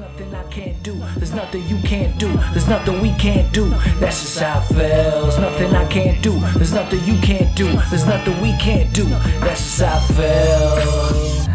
Nothing I can't do. There's nothing you can't do. There's nothing we can't do. That's just how it feels. Nothing I can't do. There's nothing you can't do. There's nothing we can't do. That's just how it feels.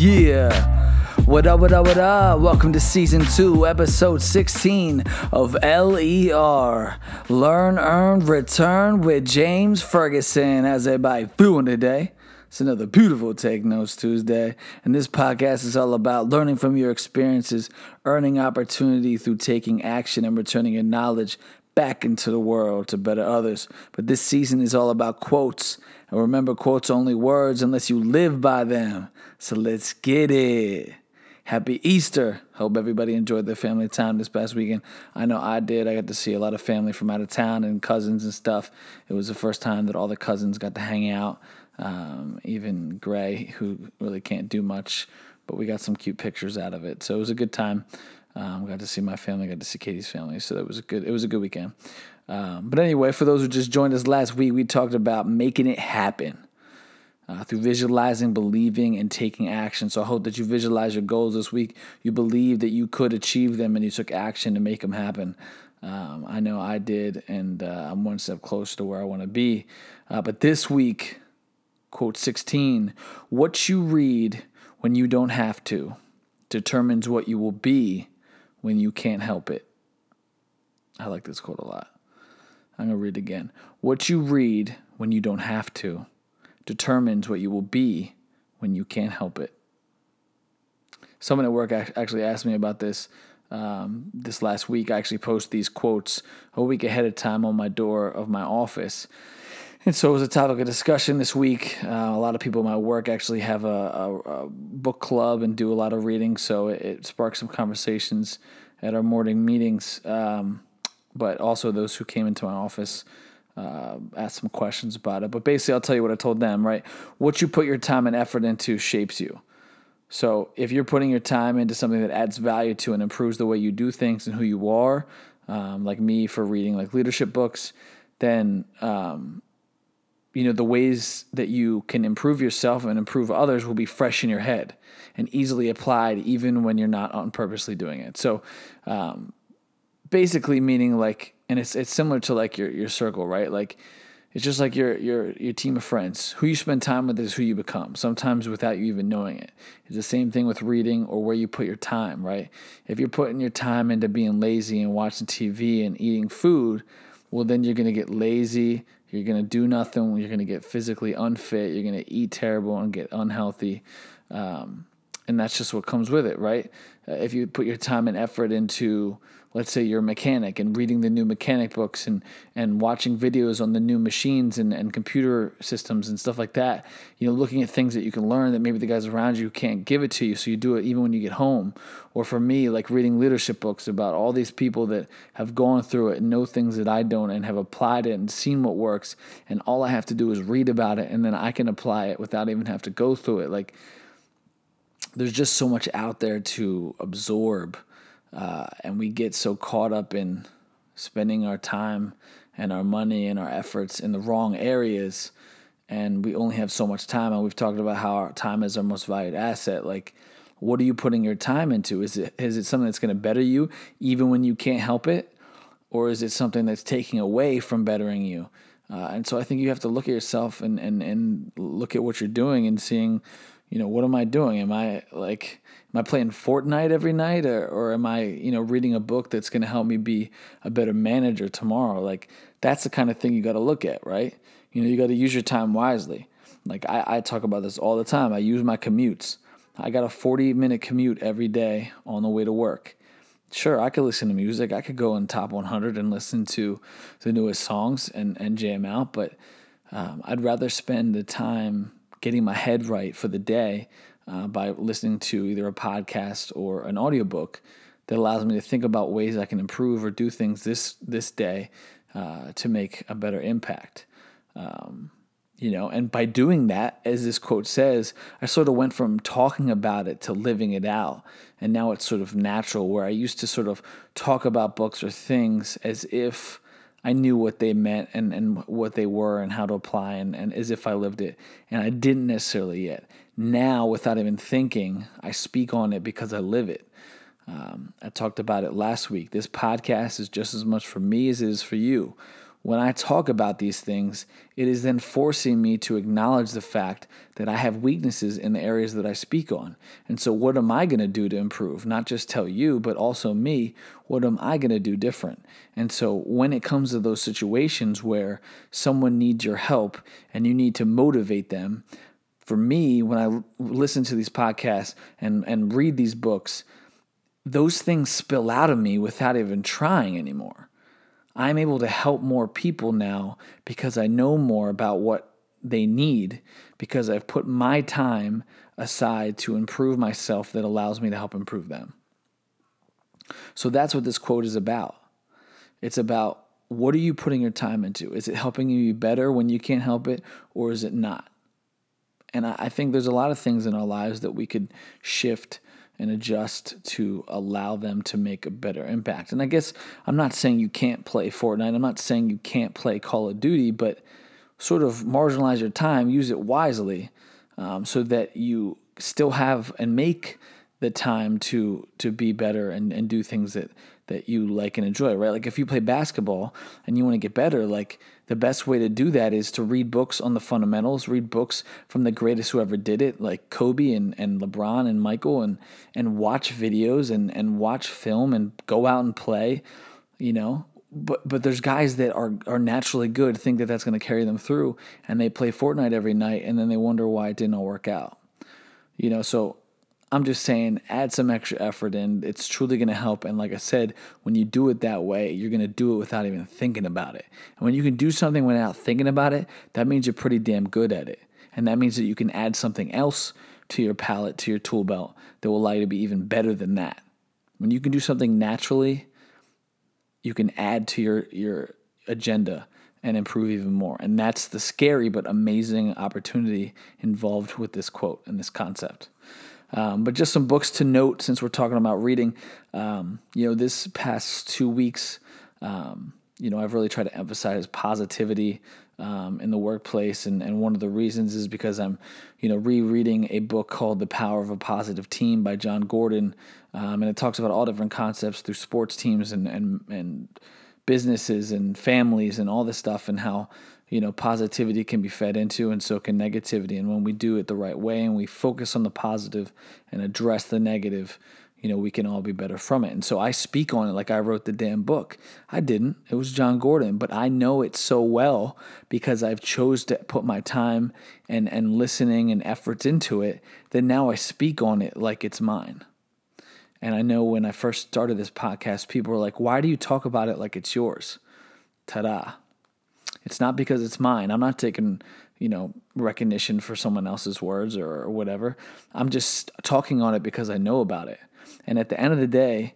yeah. What up, what up, what up? Welcome to season two, episode 16 of LER Learn, Earn, Return with James Ferguson. How's everybody doing today? It's another beautiful Take Notes Tuesday, and this podcast is all about learning from your experiences, earning opportunity through taking action, and returning your knowledge back into the world to better others. But this season is all about quotes. And remember, quotes are only words unless you live by them. So let's get it. Happy Easter. Hope everybody enjoyed their family time this past weekend. I know I did. I got to see a lot of family from out of town and cousins and stuff. It was the first time that all the cousins got to hang out. Um, even Gray, who really can't do much, but we got some cute pictures out of it. So it was a good time. Um, got to see my family, got to see Katie's family. So that was a good. It was a good weekend. Um, but anyway, for those who just joined us last week, we talked about making it happen uh, through visualizing, believing, and taking action. So I hope that you visualize your goals this week. You believe that you could achieve them and you took action to make them happen. Um, I know I did, and uh, I'm one step closer to where I want to be. Uh, but this week, quote 16, what you read when you don't have to determines what you will be when you can't help it. I like this quote a lot. I'm going to read it again. What you read when you don't have to determines what you will be when you can't help it. Someone at work actually asked me about this um, this last week. I actually posted these quotes a week ahead of time on my door of my office. And so it was a topic of discussion this week. Uh, a lot of people in my work actually have a, a, a, book club and do a lot of reading, so it, it sparked some conversations at our morning meetings. Um, but also those who came into my office uh, asked some questions about it. But basically, I'll tell you what I told them, right? What you put your time and effort into shapes you. So if you're putting your time into something that adds value to and improves the way you do things and who you are, um, like me for reading like leadership books, then um, you know the ways that you can improve yourself and improve others will be fresh in your head and easily applied even when you're not on purposely doing it. So um, basically meaning like and it's it's similar to like your your circle, right? Like it's just like your your your team of friends. Who you spend time with is who you become. Sometimes without you even knowing it. It's the same thing with reading or where you put your time, right? If you're putting your time into being lazy and watching TV and eating food, well then you're going to get lazy, you're going to do nothing, you're going to get physically unfit, you're going to eat terrible and get unhealthy. Um, and that's just what comes with it, right? Uh, if you put your time and effort into let's say you're a mechanic and reading the new mechanic books and, and watching videos on the new machines and, and computer systems and stuff like that, you know, looking at things that you can learn that maybe the guys around you can't give it to you. So you do it even when you get home. Or for me, like reading leadership books about all these people that have gone through it and know things that I don't and have applied it and seen what works. And all I have to do is read about it and then I can apply it without even have to go through it. Like there's just so much out there to absorb uh, and we get so caught up in spending our time and our money and our efforts in the wrong areas. And we only have so much time. And we've talked about how our time is our most valued asset. Like, what are you putting your time into? Is it is it something that's going to better you even when you can't help it, or is it something that's taking away from bettering you? Uh, and so I think you have to look at yourself and and and look at what you're doing and seeing, you know, what am I doing? Am I like am I playing Fortnite every night or, or am I, you know, reading a book that's going to help me be a better manager tomorrow? Like that's the kind of thing you got to look at, right? You know, you got to use your time wisely. Like I, I talk about this all the time. I use my commutes. I got a 40 minute commute every day on the way to work. Sure, I could listen to music. I could go in top 100 and listen to the newest songs and, and jam out, but um, I'd rather spend the time getting my head right for the day uh, by listening to either a podcast or an audiobook that allows me to think about ways I can improve or do things this this day uh, to make a better impact. Um, you know, and by doing that, as this quote says, I sort of went from talking about it to living it out. And now it's sort of natural where I used to sort of talk about books or things as if I knew what they meant and, and what they were and how to apply and, and as if I lived it. And I didn't necessarily yet. now, without even thinking, I speak on it because I live it. Um, I talked about it last week. This podcast is just as much for me as it is for you. When I talk about these things, it is then forcing me to acknowledge the fact that I have weaknesses in the areas that I speak on. And so, what am I going to do to improve? Not just tell you, but also me, what am I going to do different? And so, when it comes to those situations where someone needs your help and you need to motivate them, for me, when I listen to these podcasts and, and read these books, those things spill out of me without even trying anymore. I'm able to help more people now because I know more about what they need because I've put my time aside to improve myself that allows me to help improve them. So that's what this quote is about. It's about what are you putting your time into? Is it helping you be better when you can't help it, or is it not? And I think there's a lot of things in our lives that we could shift and adjust to allow them to make a better impact. And I guess I'm not saying you can't play Fortnite, I'm not saying you can't play Call of Duty, but sort of marginalize your time, use it wisely um, so that you still have and make the time to to be better and, and do things that that you like and enjoy, right? Like if you play basketball and you want to get better, like the best way to do that is to read books on the fundamentals, read books from the greatest who ever did it, like Kobe and, and LeBron and Michael, and and watch videos and, and watch film and go out and play, you know. But but there's guys that are are naturally good, think that that's going to carry them through, and they play Fortnite every night, and then they wonder why it didn't all work out, you know. So I'm just saying, add some extra effort in. It's truly going to help. And like I said, when you do it that way, you're going to do it without even thinking about it. And when you can do something without thinking about it, that means you're pretty damn good at it. And that means that you can add something else to your palette, to your tool belt that will allow you to be even better than that. When you can do something naturally, you can add to your, your agenda and improve even more. And that's the scary but amazing opportunity involved with this quote and this concept. Um, but just some books to note since we're talking about reading. Um, you know, this past two weeks, um, you know, I've really tried to emphasize positivity um, in the workplace, and, and one of the reasons is because I'm, you know, rereading a book called The Power of a Positive Team by Jon Gordon, um, and it talks about all different concepts through sports teams and and and businesses and families and all this stuff, and how you know, positivity can be fed into, and so can negativity. And when we do it the right way and we focus on the positive and address the negative, you know, we can all be better from it. And so I speak on it like I wrote the damn book. I didn't. It was Jon Gordon, but I know it so well because I've chose to put my time and and listening and efforts into it that now I speak on it like it's mine. And I know when I first started this podcast, people were like, "Why do you talk about it like it's yours?" Ta-da. It's not because it's mine. I'm not taking, you know, recognition for someone else's words or, or whatever. I'm just talking on it because I know about it. And at the end of the day,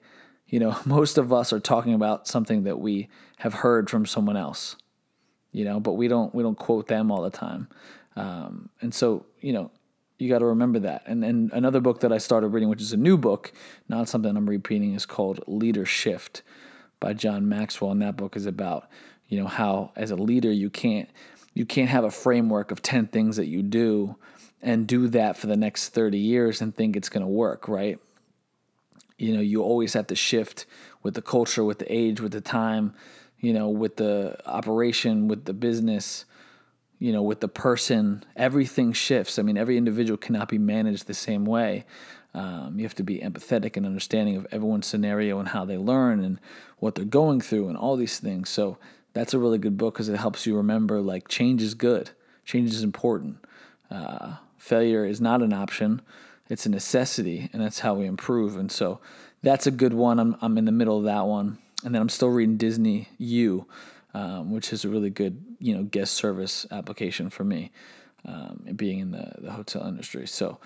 you know, most of us are talking about something that we have heard from someone else, you know, but we don't we don't quote them all the time. Um, and so, you know, you got to remember that. And and another book that I started reading, which is a new book, not something I'm repeating, is called Leader Shift by John Maxwell. And that book is about you know how as a leader you can't you can't have a framework of 10 things that you do and do that for the next 30 years and think it's going to work right? You know you always have to shift with the culture with the age with the time you know with the operation with the business you know with the person. Everything shifts. I mean every individual cannot be managed the same way. Um, you have to be empathetic and understanding of everyone's scenario and how they learn and what they're going through and all these things. So that's a really good book because it helps you remember like change is good, change is important. Uh, failure is not an option, it's a necessity, and that's how we improve. And so that's a good one. I'm, I'm in the middle of that one. And then I'm still reading Disney U, um, which is a really good you know guest service application for me, um, being in the, the hotel industry. So,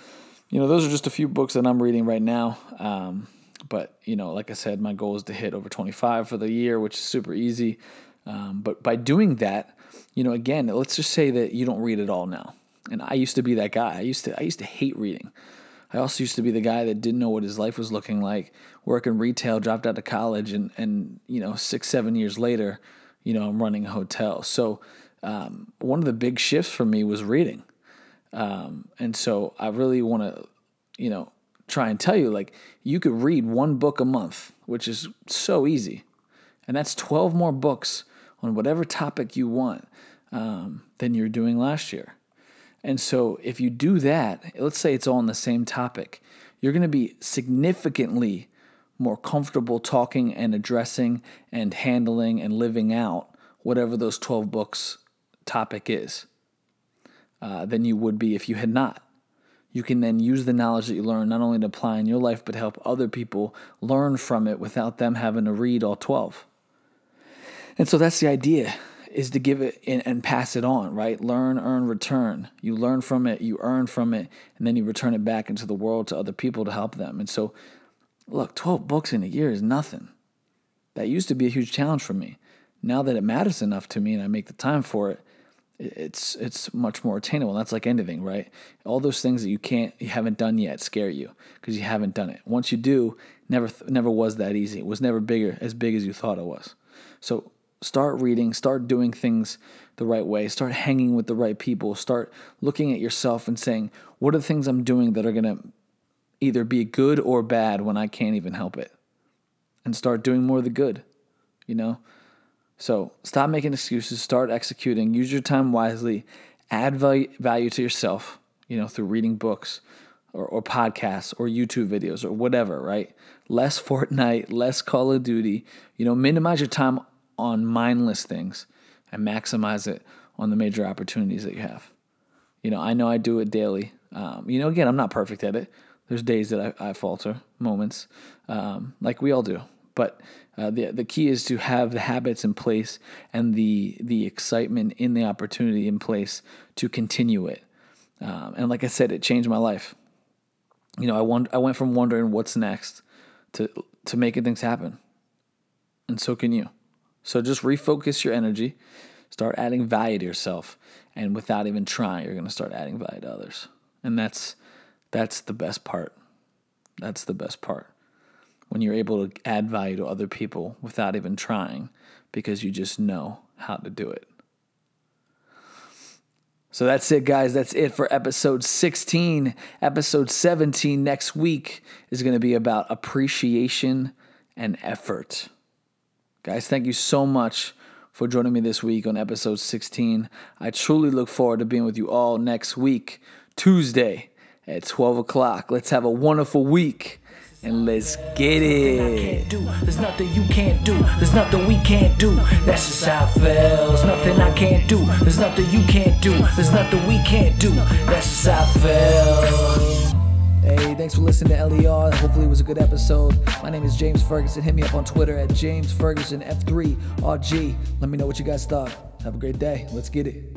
you know, those are just a few books that I'm reading right now. Um, but you know, like I said, my goal is to hit over 25 for the year, which is super easy. Um, but by doing that, you know, again, let's just say that you don't read at all now. And I used to be that guy. I used to I used to hate reading. I also used to be the guy that didn't know what his life was looking like, working retail, dropped out of college, and and you know six seven years later, you know I'm running a hotel. So um, one of the big shifts for me was reading. Um, and so I really want to, you know, try and tell you like you could read one book a month, which is so easy. And that's 12 more books on whatever topic you want um, than you're doing last year. And so if you do that, let's say it's all on the same topic, you're going to be significantly more comfortable talking and addressing and handling and living out whatever those 12 books topic is uh, than you would be if you had not. You can then use the knowledge that you learn not only to apply in your life, but help other people learn from it without them having to read all 12. And so that's the idea is to give it and, and pass it on, right? Learn, earn, return. You learn from it, you earn from it, and then you return it back into the world to other people to help them. And so, look, 12 books in a year is nothing. That used to be a huge challenge for me. Now that it matters enough to me and I make the time for it, it's it's much more attainable. And That's like anything, right? All those things that you can't, you haven't done yet, scare you because you haven't done it. Once you do, never never was that easy. It was never bigger as big as you thought it was. So Start reading, start doing things the right way, start hanging with the right people, start looking at yourself and saying, what are the things I'm doing that are going to either be good or bad when I can't even help it? And start doing more of the good, you know? So stop making excuses, start executing, use your time wisely, add value, value to yourself, you know, through reading books or, or podcasts or YouTube videos or whatever, right? Less Fortnite, less Call of Duty, you know, minimize your time on mindless things and maximize it on the major opportunities that you have. You know, I know I do it daily. Um, you know, again, I'm not perfect at it. There's days that I, I falter, moments, um, like we all do. But uh, the the key is to have the habits in place and the the excitement in the opportunity in place to continue it. Um, and like I said, it changed my life. You know, I won- I went from wondering what's next to to making things happen, and so can you. So just refocus your energy, start adding value to yourself, and without even trying, you're going to start adding value to others. And that's that's the best part. That's the best part. When you're able to add value to other people without even trying because you just know how to do it. So that's it, guys. That's it for episode 16. Episode 17 next week is going to be about appreciation and effort. Guys, thank you so much for joining me this week on episode 16. I truly look forward to being with you all next week, Tuesday at 12 o'clock. Let's have a wonderful week and let's get it. There's nothing you can't do. There's nothing we can't do. That's just how it feels. Nothing I can't do. There's nothing you can't do. There's nothing we can't do. That's just how it feels. Hey, thanks for listening to LER. Hopefully, it was a good episode. My name is James Ferguson. Hit me up on Twitter at James Ferguson F3RG. Let me know what you guys thought. Have a great day. Let's get it.